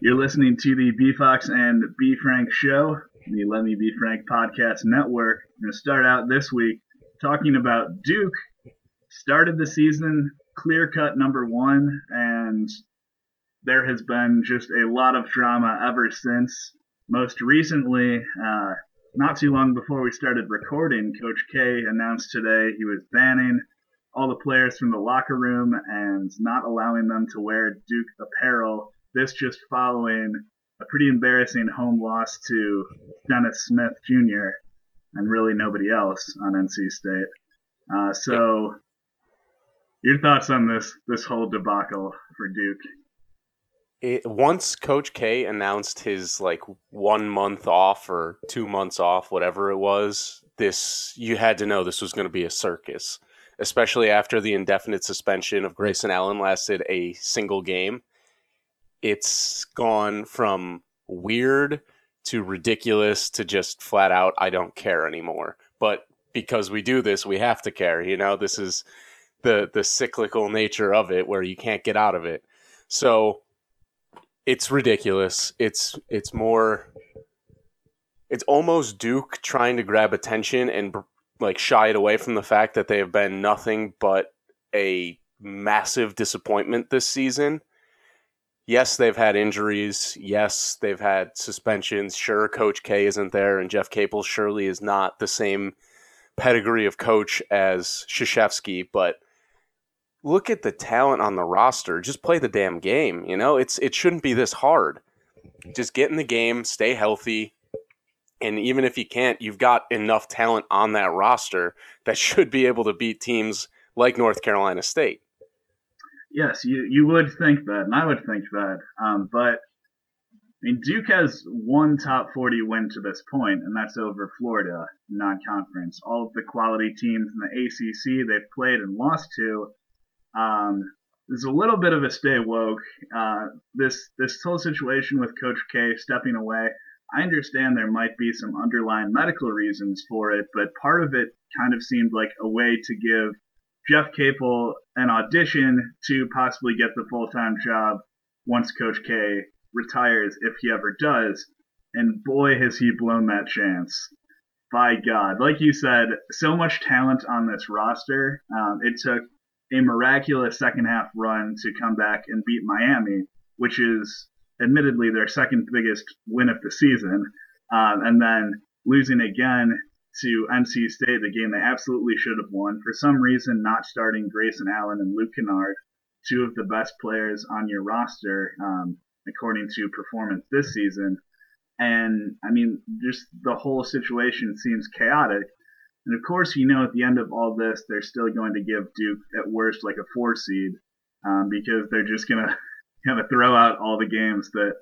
You're listening to the B Fox and B Frank show, the Let Me Be Frank podcast network. I'm going to start out this week talking about Duke. Started the season clear cut number one, and there has been just a lot of drama ever since. Most recently, uh, not too long before we started recording, Coach K announced today he was banning all the players from the locker room and not allowing them to wear Duke apparel this just following a pretty embarrassing home loss to Dennis Smith Jr. and really nobody else on NC State. Uh, so, your thoughts on this this whole debacle for Duke? It, once Coach K announced his like one month off or two months off, whatever it was, this you had to know this was going to be a circus, especially after the indefinite suspension of Grayson Allen lasted a single game it's gone from weird to ridiculous to just flat out I don't care anymore. But because we do this, we have to care. You know, this is the the cyclical nature of it where you can't get out of it. So it's ridiculous. It's it's more it's almost Duke trying to grab attention and like shy it away from the fact that they have been nothing but a massive disappointment this season yes, they've had injuries. Yes, they've had suspensions. Sure, Coach K isn't there, and Jeff Capel surely is not the same pedigree of coach as Krzyzewski, but look at the talent on the roster. Just play the damn game. You know, it's it shouldn't be this hard. Just get in the game, stay healthy, and even if you can't, you've got enough talent on that roster that should be able to beat teams like North Carolina State. Yes, you, you would think that, and I would think that. Um, but I mean, Duke has one top 40 win to this point, and that's over Florida non-conference. All of the quality teams in the ACC they've played and lost to. Um, there's a little bit of a stay woke. Uh, this this whole situation with Coach K stepping away. I understand there might be some underlying medical reasons for it, but part of it kind of seemed like a way to give Jeff Capel an audition to possibly get the full time job once Coach K retires, if he ever does. And boy, has he blown that chance. By God. Like you said, so much talent on this roster. Um, it took a miraculous second half run to come back and beat Miami, which is admittedly their second biggest win of the season. Um, and then losing again to NC State, the game they absolutely should have won. For some reason, not starting Grayson Allen and Luke Kennard, two of the best players on your roster, um, according to performance this season. And I mean, just the whole situation seems chaotic. And of course, you know, at the end of all this, they're still going to give Duke at worst like a four seed um, because they're just gonna kind of throw out all the games that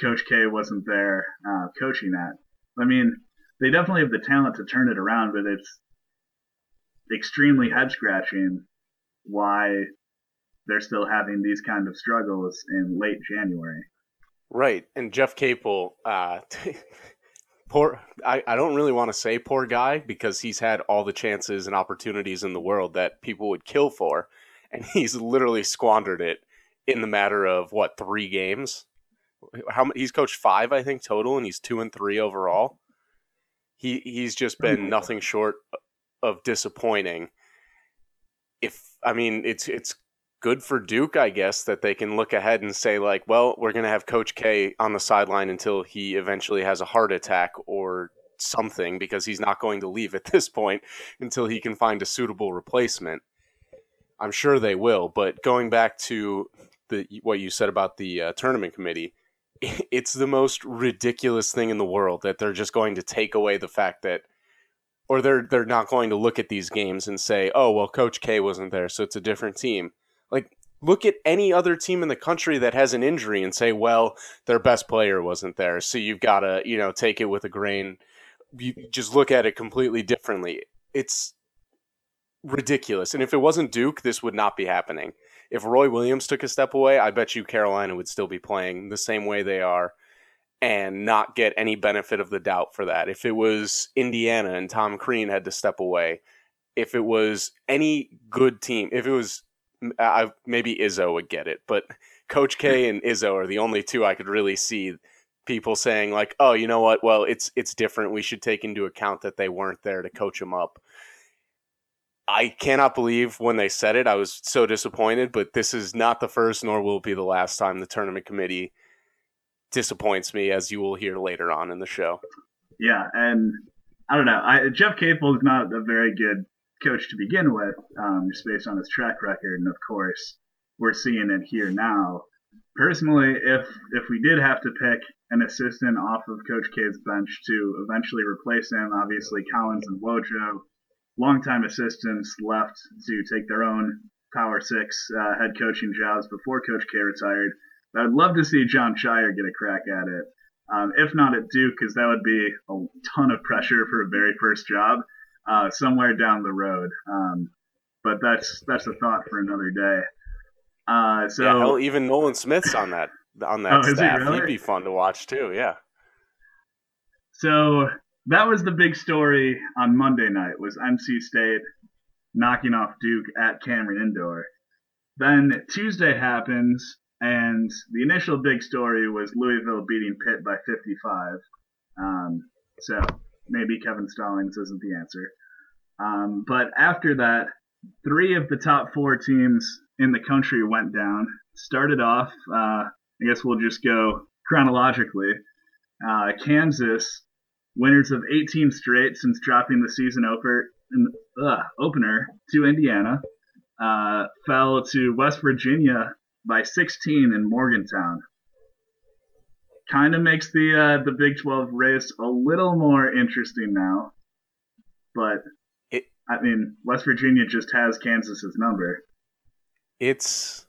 Coach K wasn't there uh, coaching at. I mean, they definitely have the talent to turn it around, but it's extremely head scratching why they're still having these kind of struggles in late January. Right. And Jeff Capel, uh, poor, I, I don't really want to say poor guy because he's had all the chances and opportunities in the world that people would kill for. And he's literally squandered it in the matter of what, three games? How He's coached five, I think, total, and he's two and three overall he he's just been nothing short of disappointing. If I mean, it's it's good for Duke, I guess, that they can look ahead and say like, well, we're going to have Coach K on the sideline until he eventually has a heart attack or something because he's not going to leave at this point until he can find a suitable replacement. I'm sure they will, but going back to the what you said about the uh, tournament committee, it's the most ridiculous thing in the world that they're just going to take away the fact that or they're they're not going to look at these games and say, "Oh, well coach K wasn't there, so it's a different team." Like look at any other team in the country that has an injury and say, "Well, their best player wasn't there." So you've got to, you know, take it with a grain. You just look at it completely differently. It's ridiculous. And if it wasn't Duke, this would not be happening if Roy Williams took a step away, I bet you Carolina would still be playing the same way they are and not get any benefit of the doubt for that. If it was Indiana and Tom Crean had to step away, if it was any good team, if it was I, maybe Izzo would get it, but Coach K hmm. and Izzo are the only two I could really see people saying like, "Oh, you know what? Well, it's it's different. We should take into account that they weren't there to coach him up." I cannot believe when they said it. I was so disappointed, but this is not the first nor will it be the last time the tournament committee disappoints me as you will hear later on in the show. Yeah, and I don't know. I, Jeff Capel is not a very good coach to begin with, um, just based on his track record, and of course, we're seeing it here now. Personally, if if we did have to pick an assistant off of Coach K's bench to eventually replace him, obviously Collins and Wojo, longtime assistants, left to take their own Power Six uh, head coaching jobs before Coach K retired. I'd love to see Jon Scheyer get a crack at it. Um, if not at Duke, because that would be a ton of pressure for a very first job uh, somewhere down the road. Um, but that's that's a thought for another day. Uh, so yeah, hell, even Nolan Smith's on that on that oh, staff. He really? He'd be fun to watch too. Yeah. So that was the big story on Monday night. Was NC State knocking off Duke at Cameron Indoor. Then Tuesday happens, and the initial big story was Louisville beating Pitt by 55. Um, so maybe Kevin Stallings isn't the answer. Um, but after that, three of the top four teams in the country went down. Started off, uh, I guess we'll just go chronologically. Uh, Kansas, winners of 18 straight since dropping the season opener, uh, opener to Indiana, uh, fell to West Virginia by 16 in Morgantown. Kind of makes the uh, the Big 12 race a little more interesting now, but it, I mean West Virginia just has Kansas's number. It's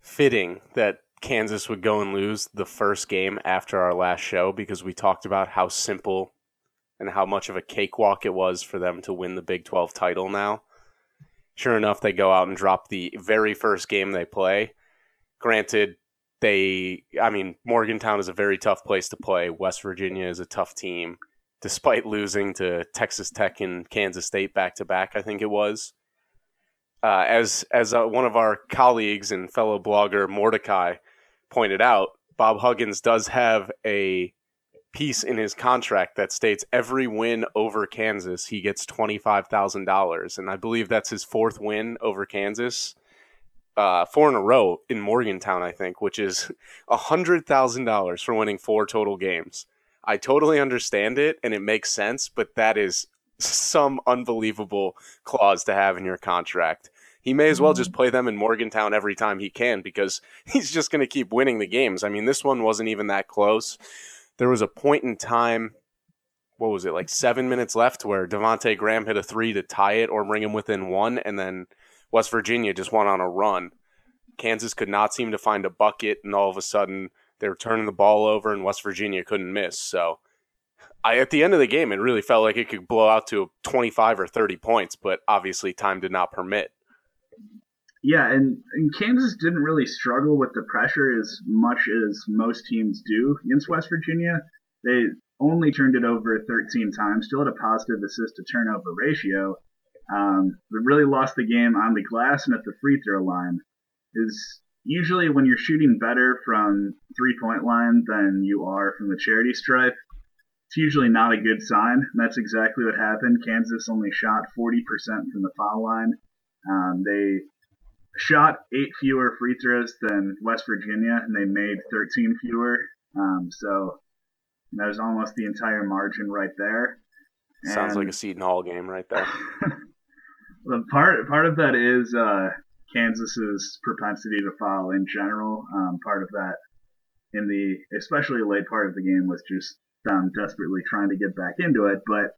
fitting that Kansas would go and lose the first game after our last show because we talked about how simple and how much of a cakewalk it was for them to win the Big 12 title now. Sure enough, they go out and drop the very first game they play. Granted, they, I mean, Morgantown is a very tough place to play. West Virginia is a tough team, despite losing to Texas Tech and Kansas State back to back, I think it was. Uh, as as uh, one of our colleagues and fellow blogger Mordecai pointed out, Bob Huggins does have a piece in his contract that states every win over Kansas, he gets $25,000. And I believe that's his fourth win over Kansas. Uh, four in a row in Morgantown, I think, which is $100,000 for winning four total games. I totally understand it and it makes sense, but that is some unbelievable clause to have in your contract. He may as well just mm-hmm. play them in Morgantown every time he can because he's just going to keep winning the games. I mean, this one wasn't even that close there was a point in time, what was it, like seven minutes left, where Devonte Graham hit a three to tie it or bring him within one, and then West Virginia just went on a run. Kansas could not seem to find a bucket, and all of a sudden they were turning the ball over, and West Virginia couldn't miss. So, I at the end of the game, it really felt like it could blow out to 25 or 30 points, but obviously time did not permit. Yeah, and, and Kansas didn't really struggle with the pressure as much as most teams do against West Virginia. They only turned it over 13 times, still had a positive assist to turnover ratio. Um, but really lost the game on the glass and at the free throw line. Is usually when you're shooting better from three point line than you are from the charity stripe, it's usually not a good sign. That's exactly what happened. Kansas only shot 40% from the foul line. Um, they shot eight fewer free throws than West Virginia, and they made 13 fewer. Um, so that was almost the entire margin right there. Sounds like a Seton Hall game right there. the part part of that is uh, Kansas's propensity to foul in general. Um, part of that in the especially late part of the game was just them desperately trying to get back into it, but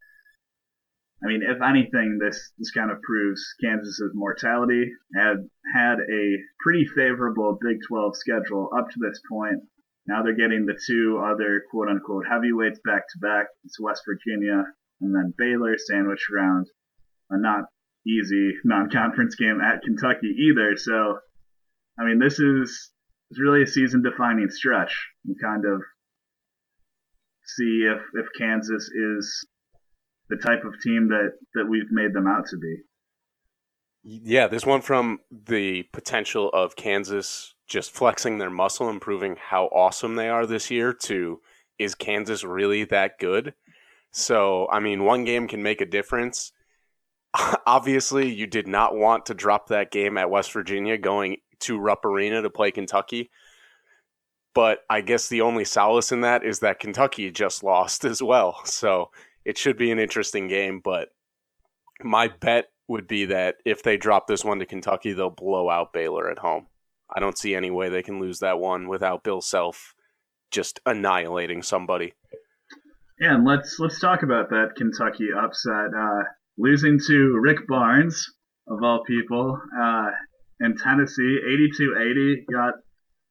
I mean, if anything, this this kind of proves Kansas's mortality had had a pretty favorable Big 12 schedule up to this point. Now they're getting the two other quote unquote heavyweights back to back. It's West Virginia and then Baylor sandwiched around a not easy non-conference game at Kentucky either. So, I mean, this is it's really a season-defining stretch. and kind of see if if Kansas is the type of team that that we've made them out to be. Yeah, this one from the potential of Kansas just flexing their muscle and proving how awesome they are this year to is Kansas really that good? So, I mean, one game can make a difference. Obviously, you did not want to drop that game at West Virginia going to Rupp Arena to play Kentucky. But I guess the only solace in that is that Kentucky just lost as well. So it should be an interesting game. But my bet would be that if they drop this one to Kentucky, they'll blow out Baylor at home. I don't see any way they can lose that one without Bill Self just annihilating somebody. Yeah, and let's let's talk about that Kentucky upset, uh, losing to Rick Barnes of all people, uh, in Tennessee, 82-80, got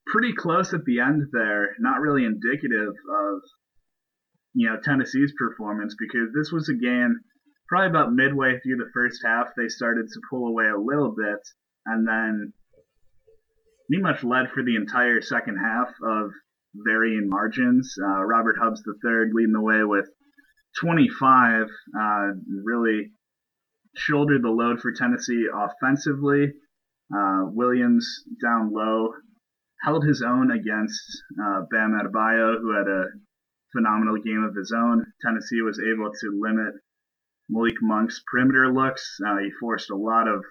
pretty close at the end there. Not really indicative of you know Tennessee's performance because this was a game probably about midway through the first half they started to pull away a little bit, and then pretty much led for the entire second half of varying margins. Uh, Robert Hubbs III leading the way with 25, uh, really shouldered the load for Tennessee offensively. Uh, Williams down low held his own against uh, Bam Adebayo, who had a phenomenal game of his own. Tennessee was able to limit Malik Monk's perimeter looks. Uh, he forced a lot of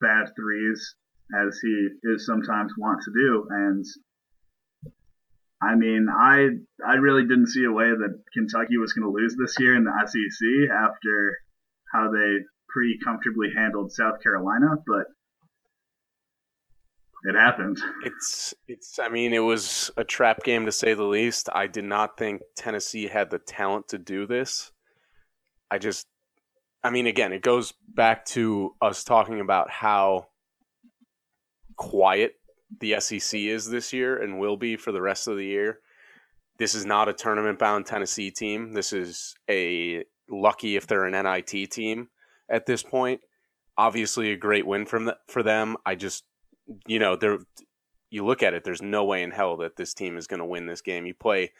bad threes, as he is sometimes wont to do, and I mean, I I really didn't see a way that Kentucky was going to lose this year in the SEC after how they pretty comfortably handled South Carolina, but it happened. It's it's I mean, it was a trap game to say the least. I did not think Tennessee had the talent to do this. I just I mean, again, it goes back to us talking about how quiet the SEC is this year and will be for the rest of the year. This is not a tournament bound Tennessee team. This is a lucky if they're an NIT team at this point. Obviously, a great win from the, for them. I just, you know, there. You look at it. There's no way in hell that this team is going to win this game. You play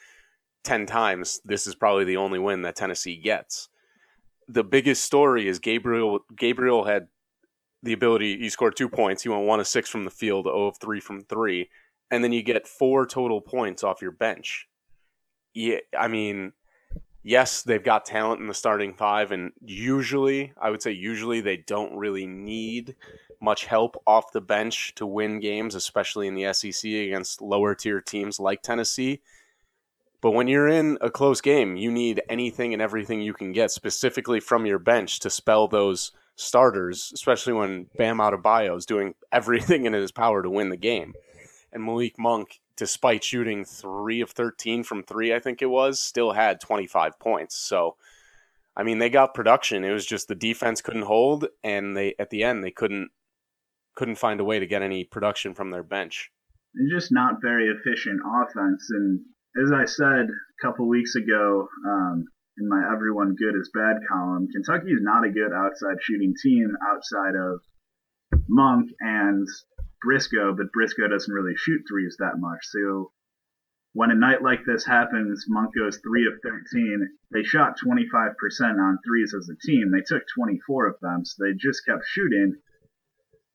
ten times. This is probably the only win that Tennessee gets. The biggest story is Gabriel. Gabriel had the ability. He scored two points. He went one of six from the field, 0 of three from three, and then you get four total points off your bench. Yeah, I mean, yes, they've got talent in the starting five, and usually, I would say, usually they don't really need much help off the bench to win games, especially in the SEC against lower tier teams like Tennessee. But when you're in a close game, you need anything and everything you can get, specifically from your bench, to spell those starters, especially when Bam Adebayo is doing everything in his power to win the game. And Malik Monk, despite shooting three of 13 from three, I think it was, still had 25 points. So, I mean, they got production. It was just the defense couldn't hold, and they at the end they couldn't couldn't find a way to get any production from their bench. And just not very efficient offense. And as I said a couple weeks ago, um, in my everyone good is bad column, Kentucky is not a good outside shooting team outside of Monk and Briscoe, but Briscoe doesn't really shoot threes that much. So when a night like this happens, Monk goes 3 of 13. They shot 25% on threes as a team. They took 24 of them, so they just kept shooting.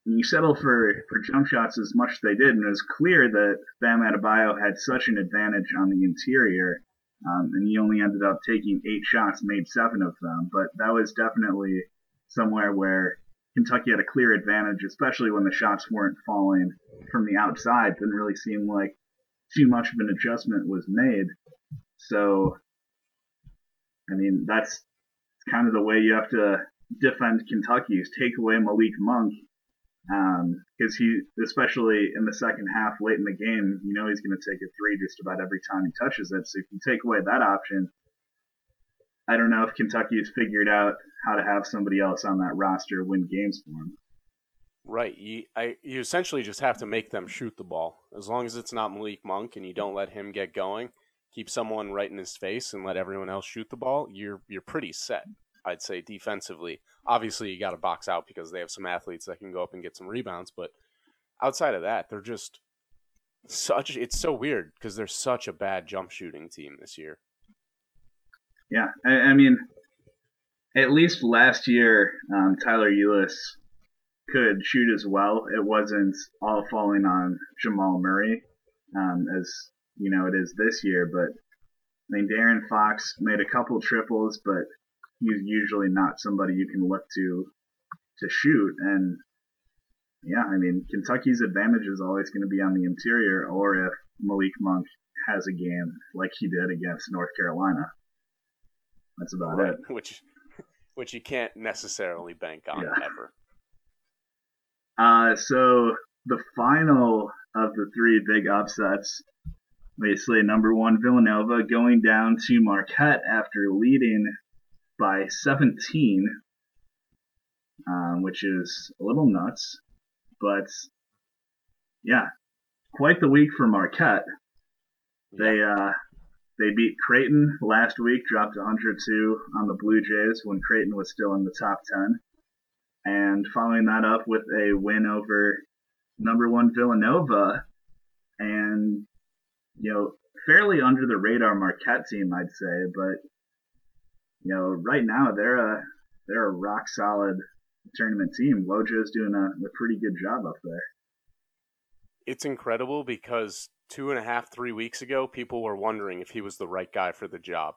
You settle for, for jump shots as much as they did, and it was clear that Bam Adebayo had such an advantage on the interior um, and he only ended up taking eight shots, made seven of them. But that was definitely somewhere where Kentucky had a clear advantage, especially when the shots weren't falling from the outside. Didn't really seem like too much of an adjustment was made. So, I mean, that's kind of the way you have to defend Kentucky is take away Malik Monk because um, he, especially in the second half, late in the game, you know he's going to take a three just about every time he touches it. So if you take away that option, I don't know if Kentucky has figured out how to have somebody else on that roster win games for him. Right. You, I, you essentially just have to make them shoot the ball. As long as it's not Malik Monk and you don't let him get going, keep someone right in his face and let everyone else shoot the ball, you're you're pretty set. I'd say defensively. Obviously, you got to box out because they have some athletes that can go up and get some rebounds, but outside of that, they're just such. It's so weird because they're such a bad jump shooting team this year. Yeah, I, I mean, at least last year, um, Tyler Ulis could shoot as well. It wasn't all falling on Jamal Murray, um, as you know it is this year. But I mean, De'Aaron Fox made a couple triples, but he's usually not somebody you can look to to shoot. And yeah, I mean, Kentucky's advantage is always going to be on the interior, or if Malik Monk has a game like he did against North Carolina. That's about right. it. Which, which you can't necessarily bank on yeah. ever. Uh, so the final of the three big upsets, basically number one Villanova going down to Marquette after leading by 17, um, which is a little nuts, but yeah, quite the week for Marquette. They uh, they beat Creighton last week, dropped 102 on the Blue Jays when Creighton was still in the top 10 and following that up with a win over number one Villanova, and you know fairly under the radar Marquette team, I'd say, but you know right now they're a they're a rock solid tournament team. Wojo's doing a, a pretty good job up there. It's incredible because two and a half, three weeks ago, people were wondering if he was the right guy for the job.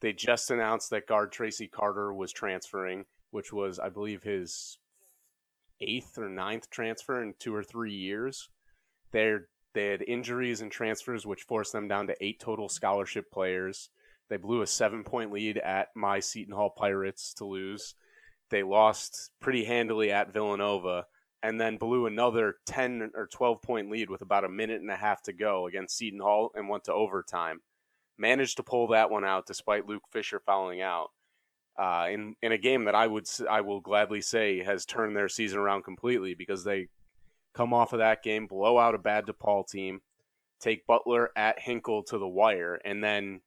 They just announced that guard Traci Carter was transferring which was, I believe, his eighth or ninth transfer in two or three years. They're, they had injuries and transfers, which forced them down to eight total scholarship players. They blew a seven point lead at my Seton Hall Pirates to lose. They lost pretty handily at Villanova and then blew another 10 or 12 point lead with about a minute and a half to go against Seton Hall and went to overtime. Managed to pull that one out despite Luke Fisher fouling out uh, in in a game that I would I will gladly say has turned their season around completely because they come off of that game, blow out a bad DePaul team, take Butler at Hinkle to the wire, and then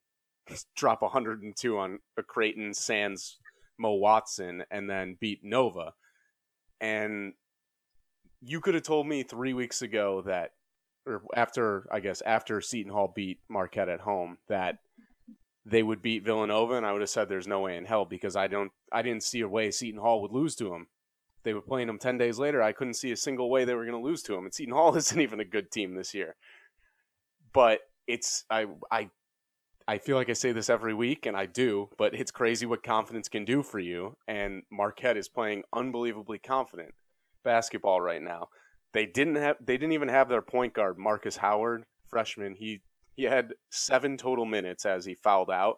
drop 102 on a Creighton Sans Mo Watson, and then beat Nova. And you could have told me three weeks ago that, or after I guess after Seton Hall beat Marquette at home, that they would beat Villanova, and I would have said there's no way in hell because I don't I didn't see a way Seton Hall would lose to them. They were playing them ten days later. I couldn't see a single way they were going to lose to them. And Seton Hall isn't even a good team this year. But it's I I I feel like I say this every week, and I do. But it's crazy what confidence can do for you. And Marquette is playing unbelievably confident basketball right now. They didn't have they didn't even have their point guard Marcus Howard, freshman. He he had seven total minutes as he fouled out,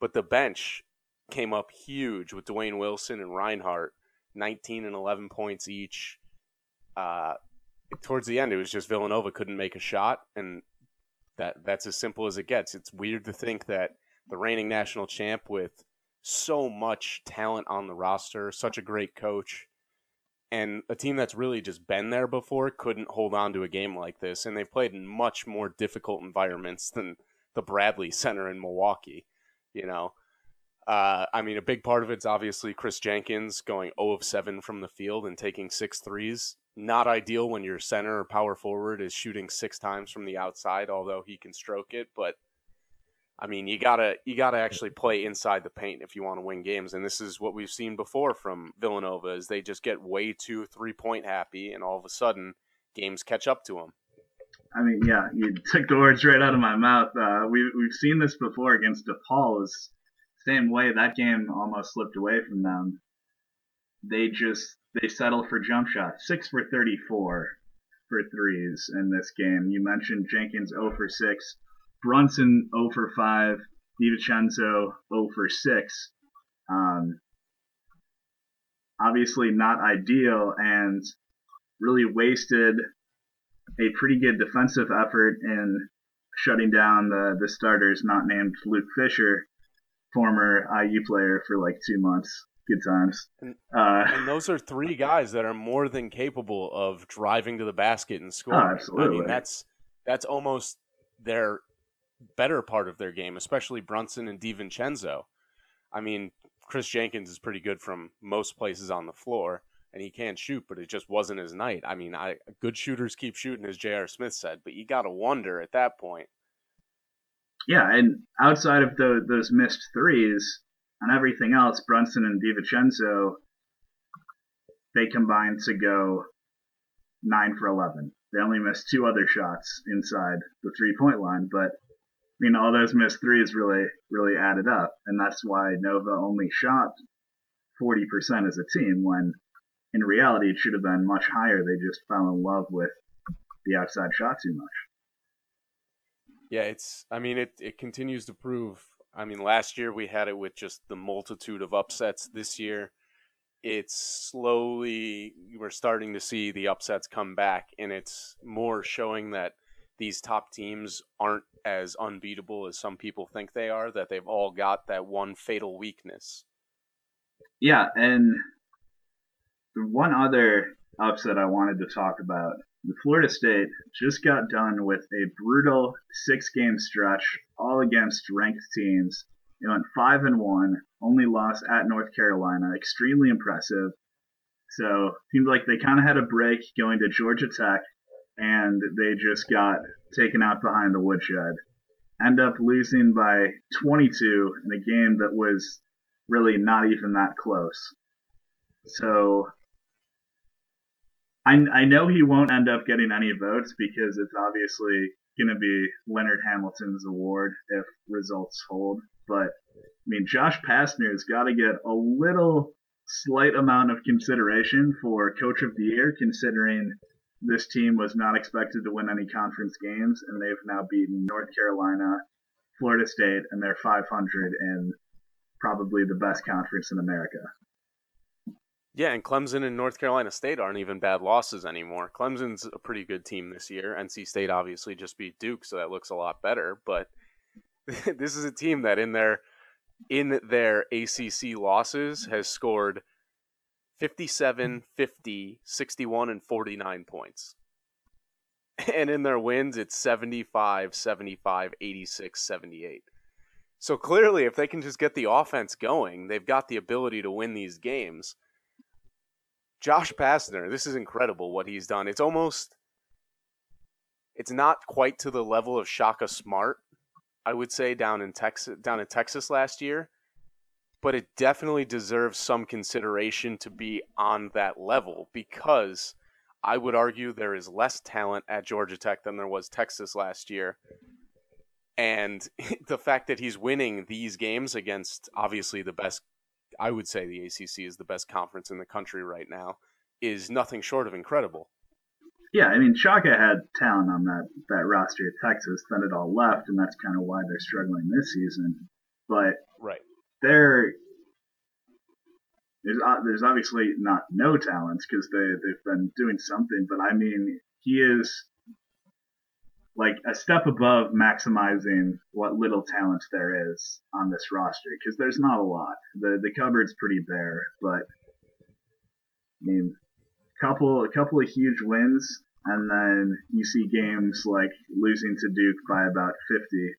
but the bench came up huge with Duane Wilson and Reinhardt, 19 and 11 points each. Uh, towards the end, it was just Villanova couldn't make a shot, and that that's as simple as it gets. It's weird to think that the reigning national champ with so much talent on the roster, such a great coach, and a team that's really just been there before couldn't hold on to a game like this. And they've played in much more difficult environments than the bradley center in milwaukee you know? Uh, i mean a big part of it's obviously Kris jenkins going 0 of 7 from the field and taking six threes not ideal when your center or power forward is shooting six times from the outside although he can stroke it but I mean, you gotta you gotta actually play inside the paint if you want to win games, and this is what we've seen before from Villanova: is they just get way too three point happy, and all of a sudden games catch up to them. I mean, yeah, you took the words right out of my mouth. Uh, we we've seen this before against DePaul. Is same way that game almost slipped away from them. They just they settle for jump shots. Six for thirty four for threes in this game. You mentioned Jenkins 0 for six Brunson 0 for 5, DiVincenzo 0 for 6. Um, obviously not ideal and really wasted a pretty good defensive effort in shutting down the, the starters not named Luke Fisher, former IU player for like two months. Good times. And, uh, and those are three guys that are more than capable of driving to the basket and scoring. Oh, absolutely. I mean, that's that's almost their better part of their game, especially Brunson and DiVincenzo. I mean, Kris Jenkins is pretty good from most places on the floor, and he can shoot, but it just wasn't his night. I mean, I good shooters keep shooting, as J.R. Smith said, but you got to wonder at that point. Yeah, and outside of the, those missed threes, on everything else, Brunson and DiVincenzo they combined to go nine for 11. They only missed two other shots inside the three point line, but I mean, all those missed threes really, really added up. And that's why Nova only shot 40% as a team when in reality it should have been much higher. They just fell in love with the outside shot too much. Yeah, it's, I mean, it, it continues to prove. I mean, last year we had it with just the multitude of upsets. This year, it's slowly we're starting to see the upsets come back and it's more showing that these top teams aren't as unbeatable as some people think they are that they've all got that one fatal weakness yeah and one other upset i wanted to talk about the florida state just got done with a brutal six game stretch all against ranked teams they went five and one, only lost at North Carolina. Extremely impressive. So seemed like they kind of had a break going to Georgia Tech, and they just got taken out behind the woodshed. End up losing by 22 in a game that was really not even that close. So I, I know he won't end up getting any votes because it's obviously going to be Leonard Hamilton's award if results hold. But I mean, Josh Pastner's got to get a little slight amount of consideration for Coach of the Year, considering this team was not expected to win any conference games, and they've now beaten North Carolina, Florida State, and they're 500 in probably the best conference in America. Yeah, and Clemson and North Carolina State aren't even bad losses anymore. Clemson's a pretty good team this year. NC State obviously just beat Duke, so that looks a lot better. But this is a team that in their in their ACC losses has scored 57, 50, 61 and 49 points. And in their wins it's 75, 75, 86, 78. So clearly if they can just get the offense going, they've got the ability to win these games. Josh Pastner, this is incredible what he's done. It's almost it's not quite to the level of Shaka Smart, I would say down in Texas down in Texas last year, but it definitely deserves some consideration to be on that level because I would argue there is less talent at Georgia Tech than there was Texas last year. And the fact that he's winning these games against obviously the best I would say the ACC is the best conference in the country right now is nothing short of incredible. Yeah, I mean, Shaka had talent on that that roster at Texas, then it all left, and that's kind of why they're struggling this season. But right, they're there's there's obviously not no talents because they they've been doing something, but I mean, he is like a step above maximizing what little talent there is on this roster because there's not a lot. the The cupboard's pretty bare, but I mean, a couple a couple of huge wins, and then you see games like losing to Duke by about 50,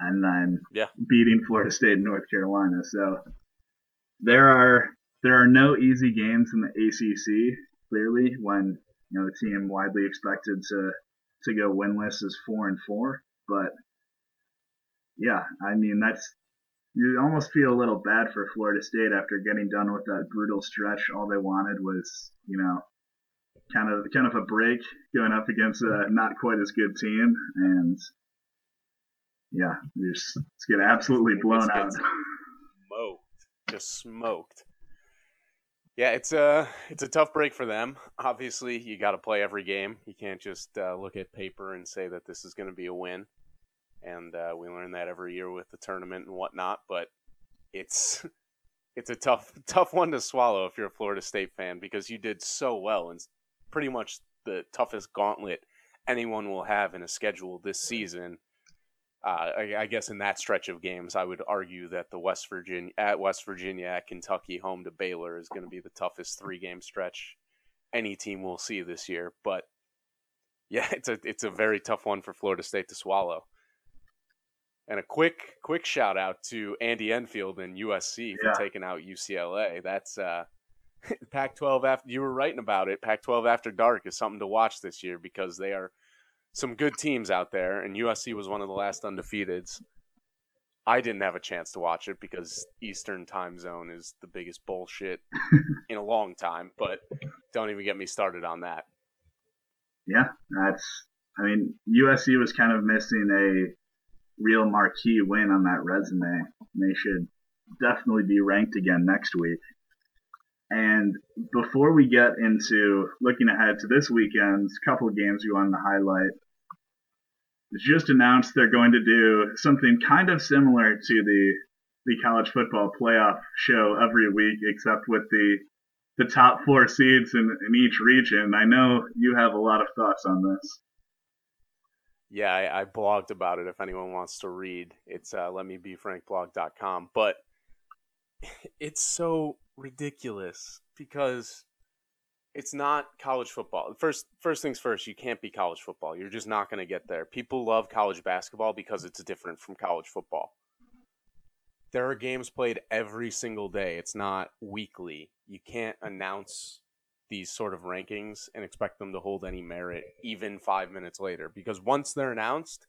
and then yeah. beating Florida State and North Carolina. So there are there are no easy games in the ACC. Clearly, when you know the team widely expected to to go winless is four and four, but yeah, I mean that's you almost feel a little bad for Florida State after getting done with that brutal stretch. All they wanted was, you know, kind of kind of a break going up against a not quite as good team, and yeah, just, just get absolutely blown out. Smoked, just smoked. Yeah, it's a it's a tough break for them. Obviously, you got to play every game. You can't just uh, look at paper and say that this is going to be a win and uh, we learn that every year with the tournament and whatnot. But it's it's a tough tough one to swallow if you're a Florida State fan because you did so well and pretty much the toughest gauntlet anyone will have in a schedule this season. Uh, I, I, guess in that stretch of games, I would argue that the West Virginia at West Virginia at Kentucky, home to Baylor, is going to be the toughest three game stretch any team will see this year. But yeah, it's a it's a very tough one for Florida State to swallow. And a quick quick shout out to Andy Enfield and USC for yeah. taking out UCLA. That's uh, Pac-12 after you were writing about it. Pac-12 after dark is something to watch this year because they are some good teams out there, and USC was one of the last undefeateds. I didn't have a chance to watch it because Eastern time zone is the biggest bullshit in a long time, but don't even get me started on that. Yeah, that's, I mean, USC was kind of missing a real marquee win on that resume. They should definitely be ranked again next week. And before we get into looking ahead to this weekend's couple of games we wanted to highlight, just announced they're going to do something kind of similar to the the college football playoff show every week, except with the the top four seeds in, in each region. I know you have a lot of thoughts on this. Yeah, I, I blogged about it. If anyone wants to read, it's uh, letmebefrankblog.com. But it's so ridiculous because it's not college football. First, first things first, you can't be college football. You're just not going to get there. People love college basketball because it's different from college football. There are games played every single day. It's not weekly. You can't announce these sort of rankings and expect them to hold any merit even five minutes later because once they're announced,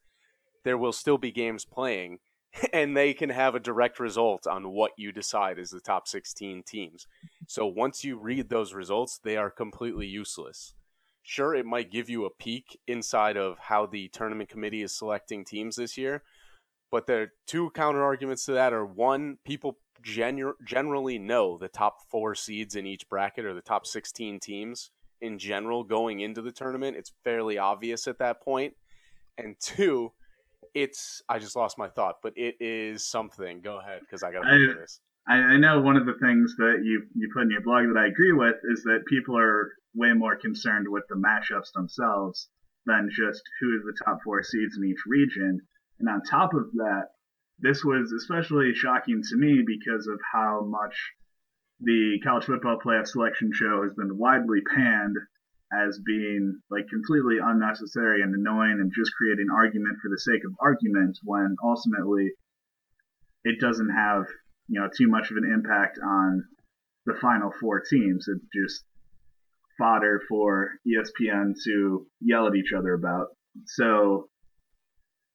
there will still be games playing and they can have a direct result on what you decide is the top 16 teams. So once you read those results, they are completely useless. Sure, it might give you a peek inside of how the tournament committee is selecting teams this year, but the two counter arguments to that are one, people genu- generally know the top four seeds in each bracket or the top 16 teams in general going into the tournament. It's fairly obvious at that point. And two, it's I just lost my thought, but it is something. Go ahead, because I got to this. I, I know one of the things that you you put in your blog that I agree with is that people are way more concerned with the matchups themselves than just who is the top four seeds in each region. And on top of that, this was especially shocking to me because of how much the college football playoff selection show has been widely panned as being like completely unnecessary and annoying and just creating argument for the sake of argument when ultimately it doesn't have you know too much of an impact on the final four teams. It's just fodder for ESPN to yell at each other about. So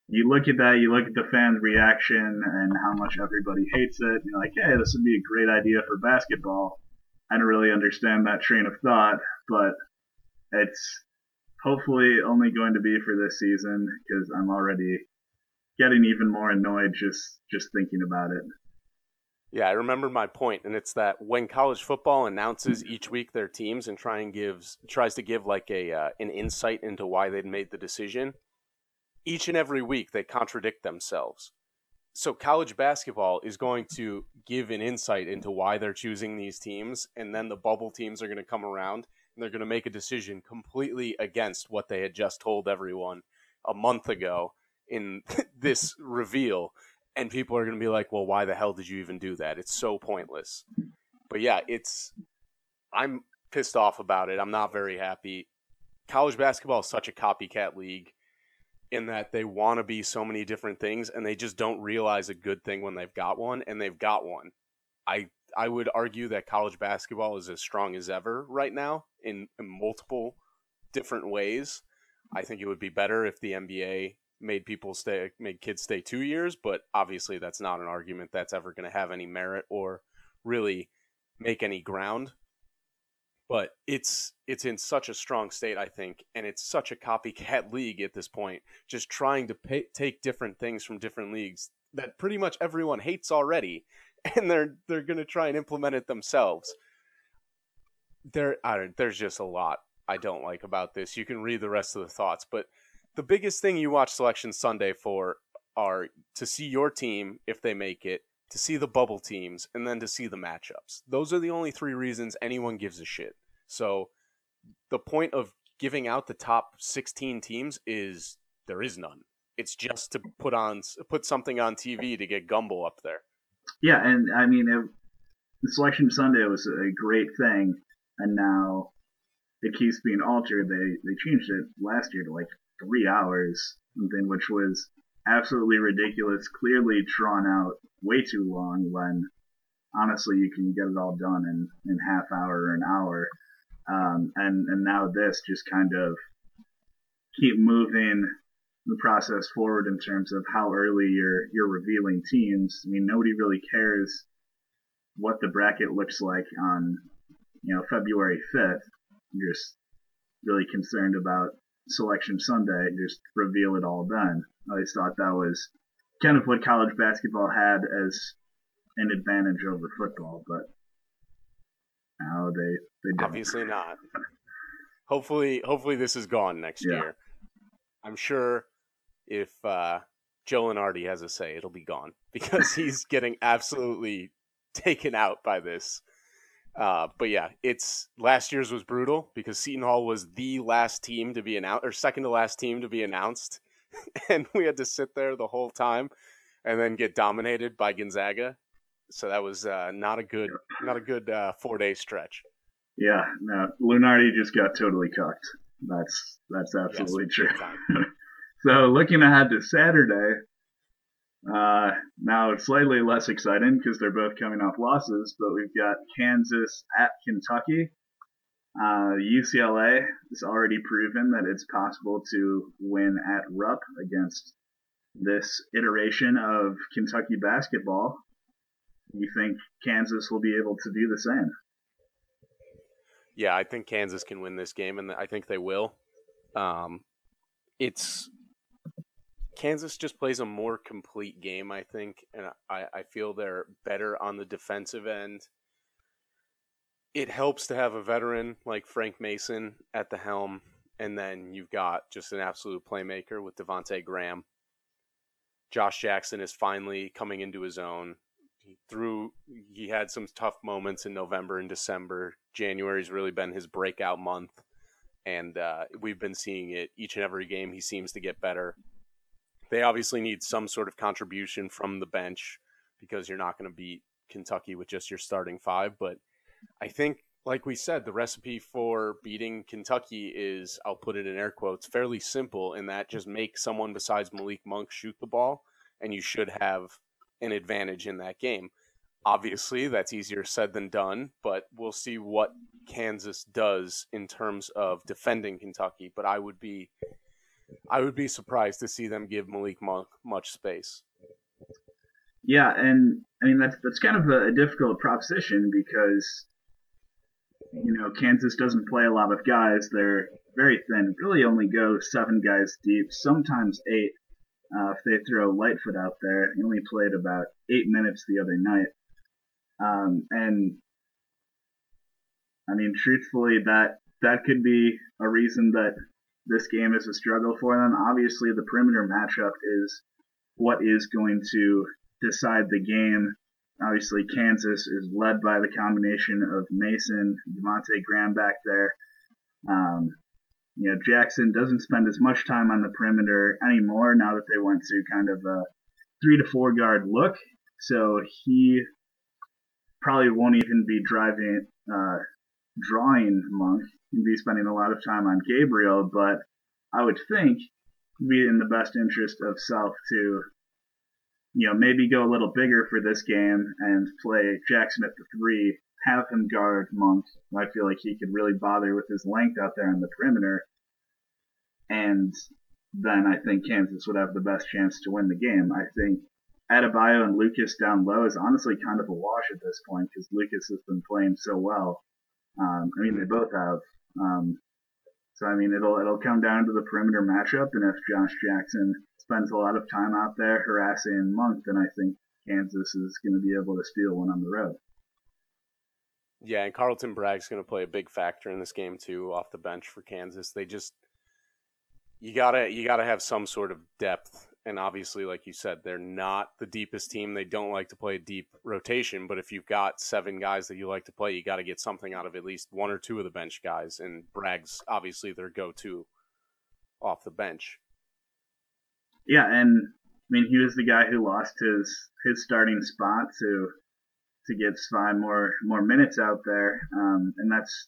you look at that, you look at the fans' reaction and how much everybody hates it. You're like, hey, this would be a great idea for basketball. I don't really understand that train of thought, but it's hopefully only going to be for this season because I'm already getting even more annoyed just just thinking about it. Yeah, I remember my point, and it's that when college football announces each week their teams and try and gives tries to give like a uh, an insight into why they made the decision, each and every week they contradict themselves. So college basketball is going to give an insight into why they're choosing these teams, and then the bubble teams are going to come around and they're going to make a decision completely against what they had just told everyone a month ago in this reveal. And people are going to be like well why the hell did you even do that? It's so pointless. But yeah it's i'm pissed off about it. I'm not very happy. College basketball is such a copycat league in that they want to be so many different things and they just don't realize a good thing when they've got one and they've got one. I I would argue that college basketball is as strong as ever right now in, in multiple different ways. I think it would be better if the NBA made people stay, made kids stay two years, but obviously that's not an argument that's ever going to have any merit or really make any ground. But it's it's in such a strong state, I think, and it's such a copycat league at this point. Just trying to pay, take different things from different leagues that pretty much everyone hates already and they're they're going to try and implement it themselves. There, I don't, there's just a lot I don't like about this. You can read the rest of the thoughts, but the biggest thing you watch Selection Sunday for are to see your team if they make it, to see the bubble teams, and then to see the matchups. Those are the only three reasons anyone gives a shit. So the point of giving out the top 16 teams is there is none. It's just to put on put something on TV to get Gumbel up there. Yeah, and I mean, it, Selection Sunday was a great thing, and now it keeps being altered. They they changed it last year to like three hours, something which was absolutely ridiculous, clearly drawn out way too long. When honestly, you can get it all done in in half hour or an hour. Um, and and now this just kind of keep moving the process forward in terms of how early you're you're revealing teams. I mean, nobody really cares what the bracket looks like on you know February 5th. You're just really concerned about selection Sunday. Just reveal it all then. I always thought that was kind of what college basketball had as an advantage over football, but now they they don't. Obviously not. hopefully, hopefully this is gone next yeah. year. I'm sure if uh, Joe Lunardi has a say, it'll be gone because he's getting absolutely taken out by this. Uh, but yeah, it's last year's was brutal because Seton Hall was the last team to be announced or second to last team to be announced, and we had to sit there the whole time and then get dominated by Gonzaga. So that was uh, not a good, not a good uh, four day stretch. Yeah, no, Lunardi just got totally cocked. That's that's absolutely yes, true. so looking ahead to Saturday, uh, now it's slightly less exciting because they're both coming off losses, but we've got Kansas at Kentucky. Uh, UCLA has already proven that it's possible to win at Rupp against this iteration of Kentucky basketball. You think Kansas will be able to do the same? Yeah, I think Kansas can win this game, and I think they will. Um, it's Kansas just plays a more complete game, I think, and I, I feel they're better on the defensive end. It helps to have a veteran like Frank Mason at the helm, and then you've got just an absolute playmaker with Devonte Graham. Josh Jackson is finally coming into his own. He threw he had some tough moments in November and December. January's really been his breakout month, and uh, we've been seeing it each and every game. He seems to get better they obviously need some sort of contribution from the bench because you're not going to beat Kentucky with just your starting five. But I think, like we said, the recipe for beating Kentucky is, I'll put it in air quotes, fairly simple in that just make someone besides Malik Monk shoot the ball, and you should have an advantage in that game. Obviously, that's easier said than done, but we'll see what Kansas does in terms of defending Kentucky. But I would be I would be surprised to see them give Malik Monk much space. Yeah, and I mean that's that's kind of a, a difficult proposition because you know Kansas doesn't play a lot of guys; they're very thin. Really, only go seven guys deep, sometimes eight. Uh, if they throw Lightfoot out there, he only played about eight minutes the other night. Um, and I mean, truthfully, that that could be a reason that this game is a struggle for them. Obviously, the perimeter matchup is what is going to decide the game. Obviously, Kansas is led by the combination of Mason, Devonte Graham back there. Um, you know, Jackson doesn't spend as much time on the perimeter anymore now that they went to kind of a three to four guard look. So he probably won't even be driving, uh, drawing Monk and be spending a lot of time on Gabriel, but I would think be in the best interest of Self to, you know, maybe go a little bigger for this game and play Jackson at the three, have him guard Monk. I feel like he could really bother with his length out there on the perimeter. And then I think Kansas would have the best chance to win the game. I think Adebayo and Lucas down low is honestly kind of a wash at this point because Lucas has been playing so well. Um, I mean, they both have. Um, so I mean, it'll it'll come down to the perimeter matchup, and if Josh Jackson spends a lot of time out there harassing Monk, then I think Kansas is going to be able to steal one on the road. Yeah, and Carlton Bragg's going to play a big factor in this game too, off the bench for Kansas. They just you gotta you gotta have some sort of depth and obviously, like you said, they're not the deepest team. They don't like to play a deep rotation. But if you've got seven guys that you like to play, you got to get something out of at least one or two of the bench guys. And Bragg's obviously their go-to off the bench. Yeah, and I mean he was the guy who lost his his starting spot to to get Svi more more minutes out there, um, and that's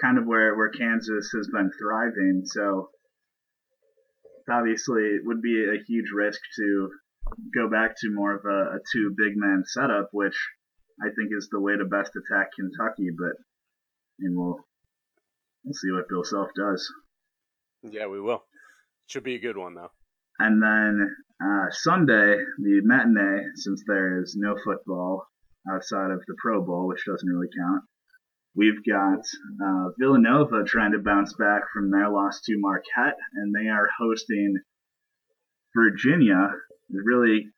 kind of where where Kansas has been thriving. So obviously it would be a huge risk to go back to more of a, a two big man setup, which I think is the way to best attack Kentucky. But and we'll we'll see what Bill Self does. Yeah, we will. Should be a good one though. And then uh, Sunday, the matinee, since there is no football outside of the Pro Bowl, which doesn't really count, we've got uh, Villanova trying to bounce back from their loss to Marquette, and they are hosting Virginia, really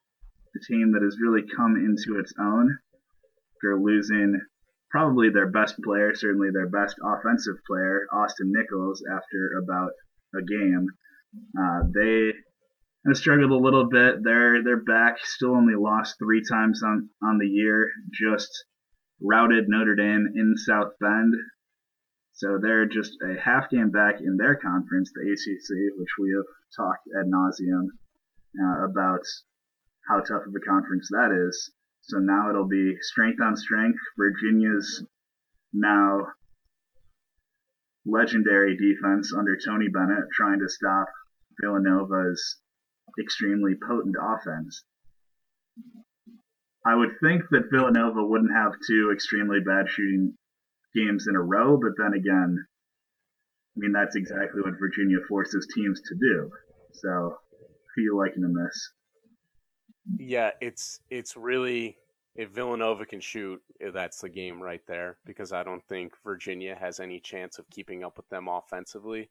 the team that has really come into its own. They're losing probably their best player, certainly their best offensive player, Austin Nichols, after about a game. Uh, they have struggled a little bit. They're they're back. Still only lost three times on on the year. Just routed Notre Dame in South Bend. So they're just a half game back in their conference, the ACC, which we have talked ad nauseum uh, about how tough of a conference that is. So now it'll be strength on strength. Virginia's now legendary defense under Tony Bennett trying to stop Villanova's extremely potent offense. I would think that Villanova wouldn't have two extremely bad shooting games in a row, but then again, I mean, that's exactly what Virginia forces teams to do. So, who you liking in this? Yeah, it's it's really if Villanova can shoot, eh, that's the game right there because I don't think Virginia has any chance of keeping up with them offensively.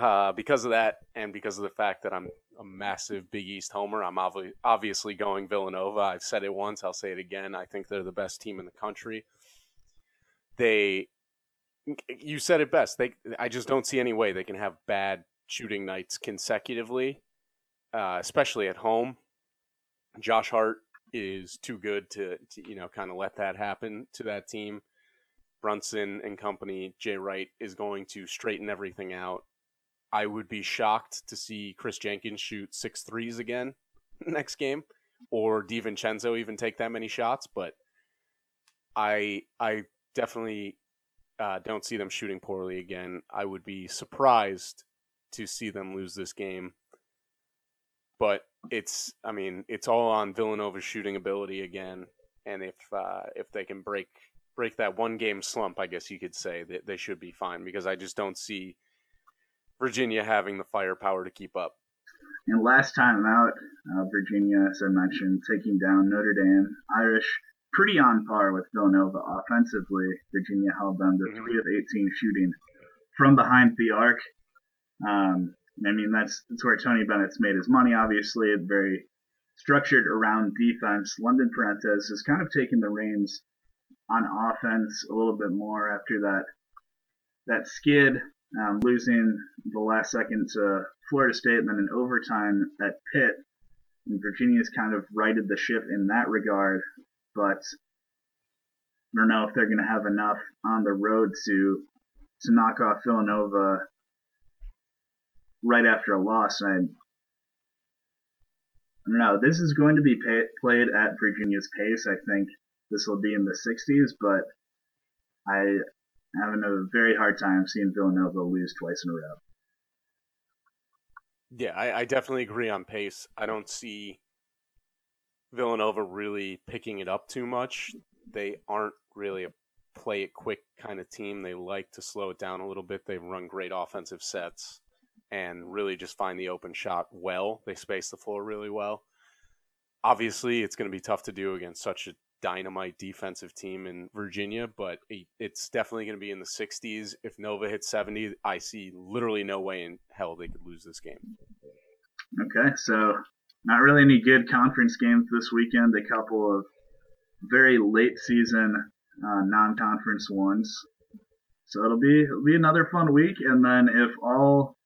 Uh, because of that, and because of the fact that I'm a massive Big East homer, I'm obvi- obviously going Villanova. I've said it once, I'll say it again. I think they're the best team in the country. They, you said it best. They, I just don't see any way they can have bad shooting nights consecutively, uh, especially at home. Josh Hart is too good to, to you know kind of let that happen to that team. Brunson and company, Jay Wright is going to straighten everything out. I would be shocked to see Kris Jenkins shoot six threes again next game, or DiVincenzo even take that many shots. But I I definitely uh, don't see them shooting poorly again. I would be surprised to see them lose this game. But it's I mean it's all on Villanova's shooting ability again, and if uh, if they can break break that one game slump, I guess you could say that they should be fine because I just don't see Virginia having the firepower to keep up. And last time out, uh, Virginia, as I mentioned, taking down Notre Dame, Irish pretty on par with Villanova offensively. Virginia held them to mm-hmm. three of 18 shooting from behind the arc. Um, I mean, that's, that's where Tony Bennett's made his money, obviously. Very structured around defense. London Perrantes has kind of taken the reins on offense a little bit more after that that skid, um, losing the last second to Florida State and then in overtime at Pitt. And Virginia's kind of righted the ship in that regard, but I don't know if they're going to have enough on the road to to knock off Villanova right after a loss. I, I don't know. This is going to be pay, played at Virginia's pace. I think this will be in the 60s, but I having a very hard time seeing Villanova lose twice in a row. Yeah, I, I definitely agree on pace. I don't see Villanova really picking it up too much. They aren't really a play it quick kind of team. They like to slow it down a little bit. They run great offensive sets and really just find the open shot well. They space the floor really well. Obviously, it's going to be tough to do against such a dynamite defensive team in Virginia, but it's definitely going to be in the 60s. If Nova hits 70, I see literally no way in hell they could lose this game. Okay, so not really any good conference games this weekend. A couple of very late season uh, non-conference ones. So it'll be it'll be another fun week, and then if all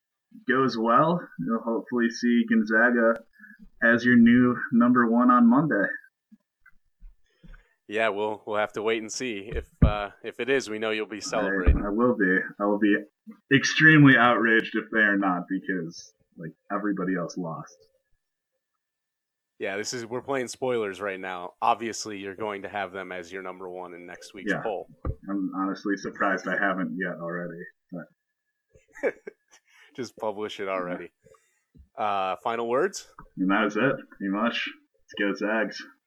goes well, you'll hopefully see Gonzaga as your new number one on Monday. Yeah, we'll we'll have to wait and see. If uh, if it is, we know you'll be celebrating. I, I will be. I will be extremely outraged if they are not, because like everybody else lost. Yeah, this is we're playing spoilers right now. Obviously, you're going to have them as your number one in next week's yeah. poll. I'm honestly surprised I haven't yet already. But just publish it already. Uh, final words? And that is it, pretty much. Let's go Zags.